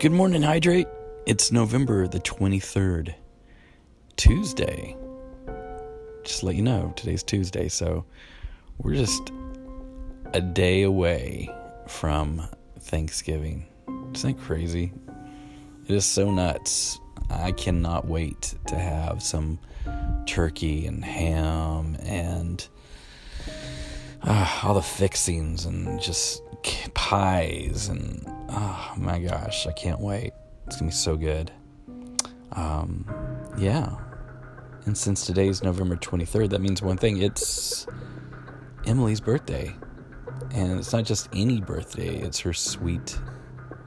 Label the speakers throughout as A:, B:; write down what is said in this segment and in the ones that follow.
A: Good morning, Hydrate. It's November the 23rd, Tuesday. Just let you know, today's Tuesday, so we're just a day away from Thanksgiving. Isn't that crazy? It is so nuts. I cannot wait to have some turkey and ham and uh, all the fixings and just pies and oh my gosh, I can't wait. It's gonna be so good. Um, yeah. And since today's November 23rd, that means one thing it's Emily's birthday. And it's not just any birthday, it's her sweet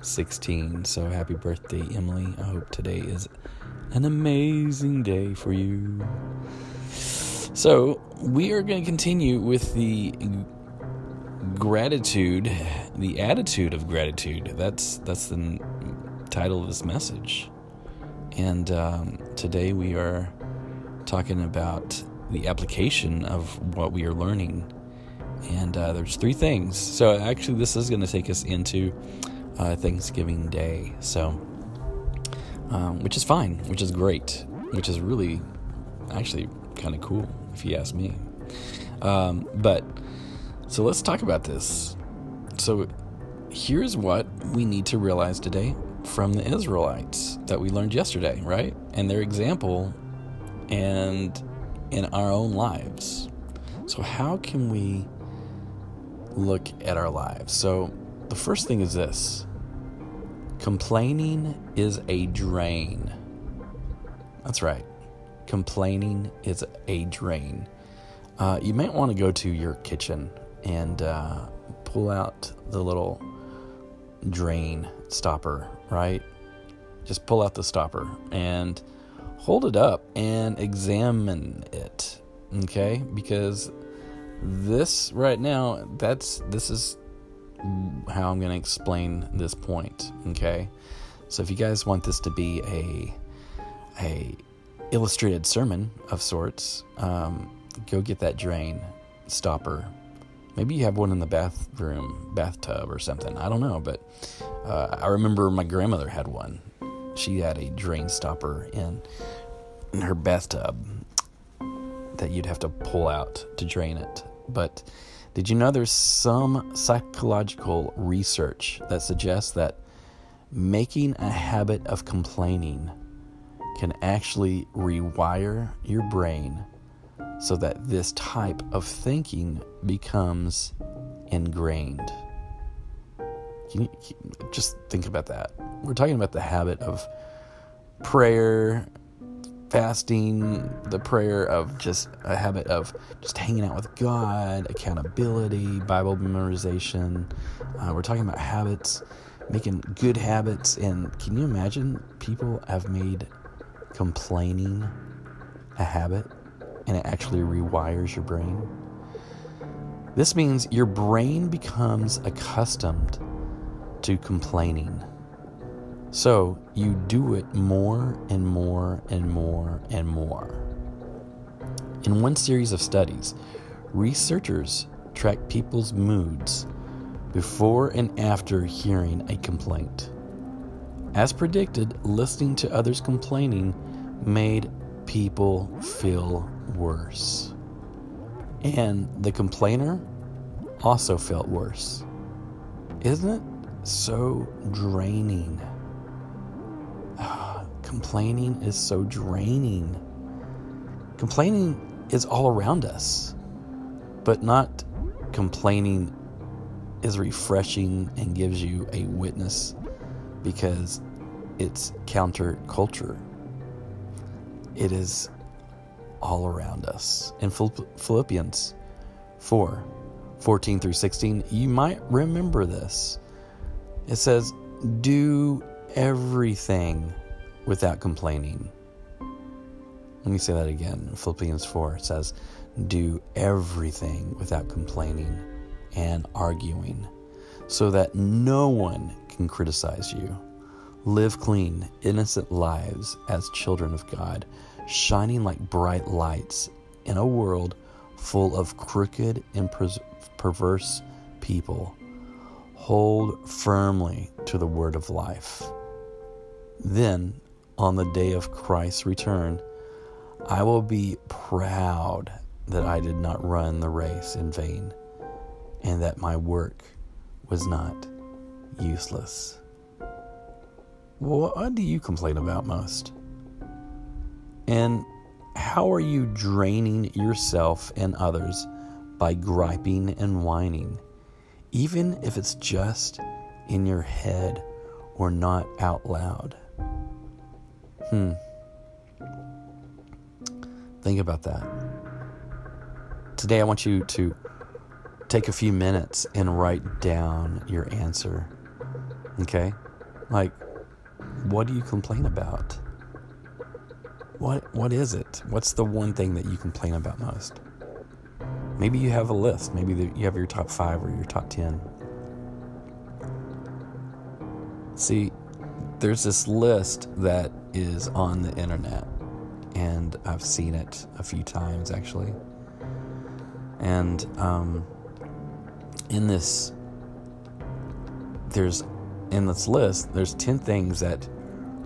A: 16. So happy birthday, Emily. I hope today is an amazing day for you. So, we are going to continue with the gratitude, the attitude of gratitude. That's that's the title of this message. And um, today we are talking about the application of what we are learning. And uh, there's three things. So actually, this is going to take us into uh, Thanksgiving Day. So, um, which is fine, which is great, which is really actually kind of cool, if you ask me. Um, but so let's talk about this. So here's what we need to realize today from the Israelites that we learned yesterday, right? And their example and in our own lives. So, how can we look at our lives? So, the first thing is this complaining is a drain. That's right. Complaining is a drain. Uh, you might want to go to your kitchen and uh, pull out the little drain stopper, right? Just pull out the stopper and hold it up and examine it, okay? Because this right now, that's this is how I'm going to explain this point, okay? So if you guys want this to be a a illustrated sermon of sorts, um, go get that drain stopper Maybe you have one in the bathroom, bathtub, or something. I don't know, but uh, I remember my grandmother had one. She had a drain stopper in, in her bathtub that you'd have to pull out to drain it. But did you know there's some psychological research that suggests that making a habit of complaining can actually rewire your brain so that this type of thinking becomes ingrained. Can you, just think about that. We're talking about the habit of prayer, fasting, the prayer of just a habit of just hanging out with God, accountability, Bible memorization. Uh, we're talking about habits, making good habits. And can you imagine people have made complaining a habit? And it actually rewires your brain. This means your brain becomes accustomed to complaining. So you do it more and more and more and more. In one series of studies, researchers tracked people's moods before and after hearing a complaint. As predicted, listening to others complaining made people feel worse. And the complainer also felt worse. Isn't it so draining? Ah, complaining is so draining. Complaining is all around us, but not complaining is refreshing and gives you a witness because it's counterculture. It is all around us. In Philippians 4 14 through 16, you might remember this. It says, Do everything without complaining. Let me say that again. Philippians 4 says, Do everything without complaining and arguing, so that no one can criticize you. Live clean, innocent lives as children of God shining like bright lights in a world full of crooked and perverse people. Hold firmly to the word of life. Then, on the day of Christ's return, I will be proud that I did not run the race in vain and that my work was not useless. What do you complain about most? And how are you draining yourself and others by griping and whining, even if it's just in your head or not out loud? Hmm. Think about that. Today, I want you to take a few minutes and write down your answer. Okay? Like, what do you complain about? What what is it? What's the one thing that you complain about most? Maybe you have a list. Maybe you have your top 5 or your top 10. See, there's this list that is on the internet and I've seen it a few times actually. And um, in this, there's in this list, there's 10 things that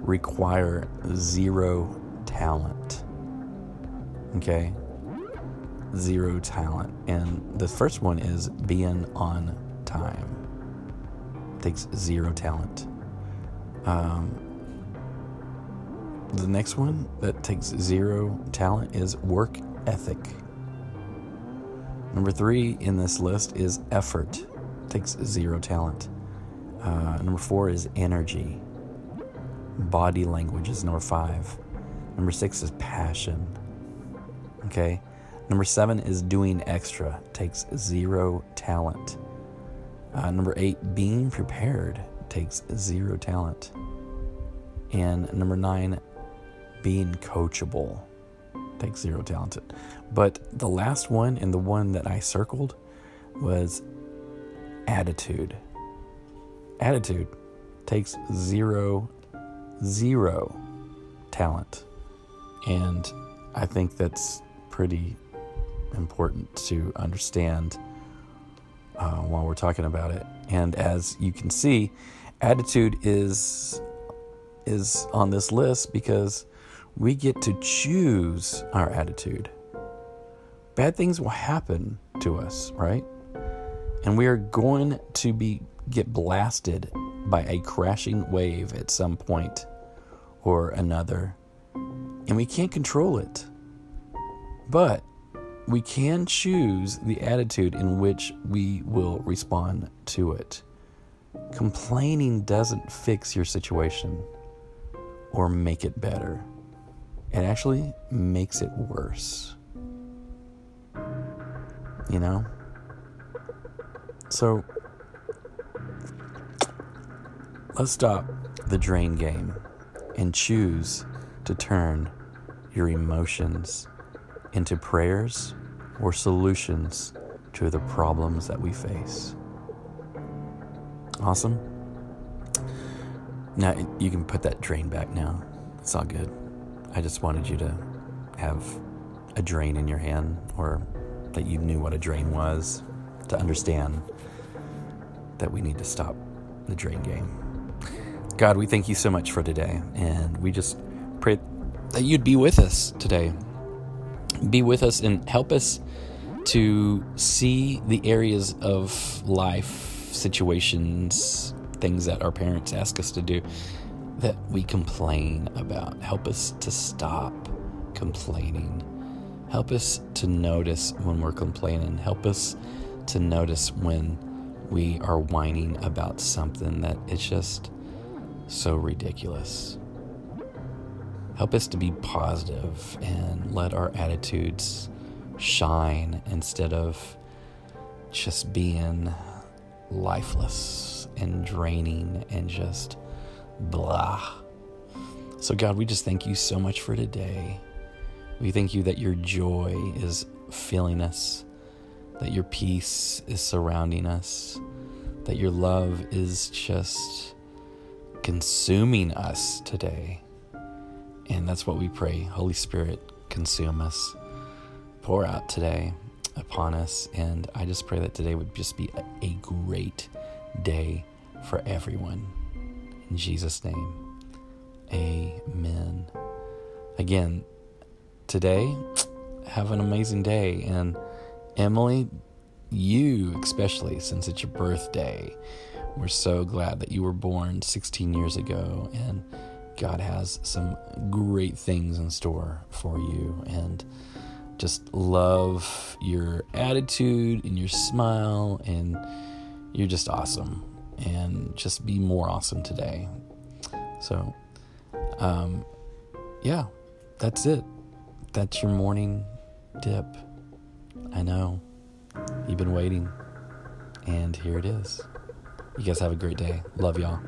A: require zero talent. Okay? Zero talent. And the first one is being on time. takes zero talent. Um, the next one that takes zero talent is work ethic. Number three in this list is effort, takes zero talent. Uh, number four is energy. Body language is number five. Number six is passion. Okay. Number seven is doing extra, takes zero talent. Uh, number eight, being prepared, takes zero talent. And number nine, being coachable, takes zero talent. But the last one and the one that I circled was attitude. Attitude takes zero, zero talent. And I think that's pretty important to understand uh, while we're talking about it. And as you can see, attitude is is on this list because we get to choose our attitude. Bad things will happen to us, right? And we are going to be get blasted by a crashing wave at some point or another and we can't control it. But we can choose the attitude in which we will respond to it. Complaining doesn't fix your situation or make it better, it actually makes it worse. You know? So, let's stop the drain game and choose to turn your emotions into prayers or solutions to the problems that we face. Awesome. Now you can put that drain back now. It's all good. I just wanted you to have a drain in your hand or that you knew what a drain was to understand that we need to stop the drain game. God, we thank you so much for today and we just pray that you'd be with us today. Be with us and help us to see the areas of life, situations, things that our parents ask us to do that we complain about. Help us to stop complaining. Help us to notice when we're complaining. Help us to notice when we are whining about something that it's just so ridiculous. Help us to be positive and let our attitudes shine instead of just being lifeless and draining and just blah. So, God, we just thank you so much for today. We thank you that your joy is filling us, that your peace is surrounding us, that your love is just consuming us today. And that's what we pray. Holy Spirit, consume us, pour out today upon us. And I just pray that today would just be a, a great day for everyone. In Jesus' name, Amen. Again, today, have an amazing day. And Emily, you especially, since it's your birthday, we're so glad that you were born 16 years ago and God has some great things in store for you. And just love your attitude and your smile, and you're just awesome. And just be more awesome today. So, um, yeah, that's it. That's your morning dip. I know. You've been waiting. And here it is. You guys have a great day. Love y'all.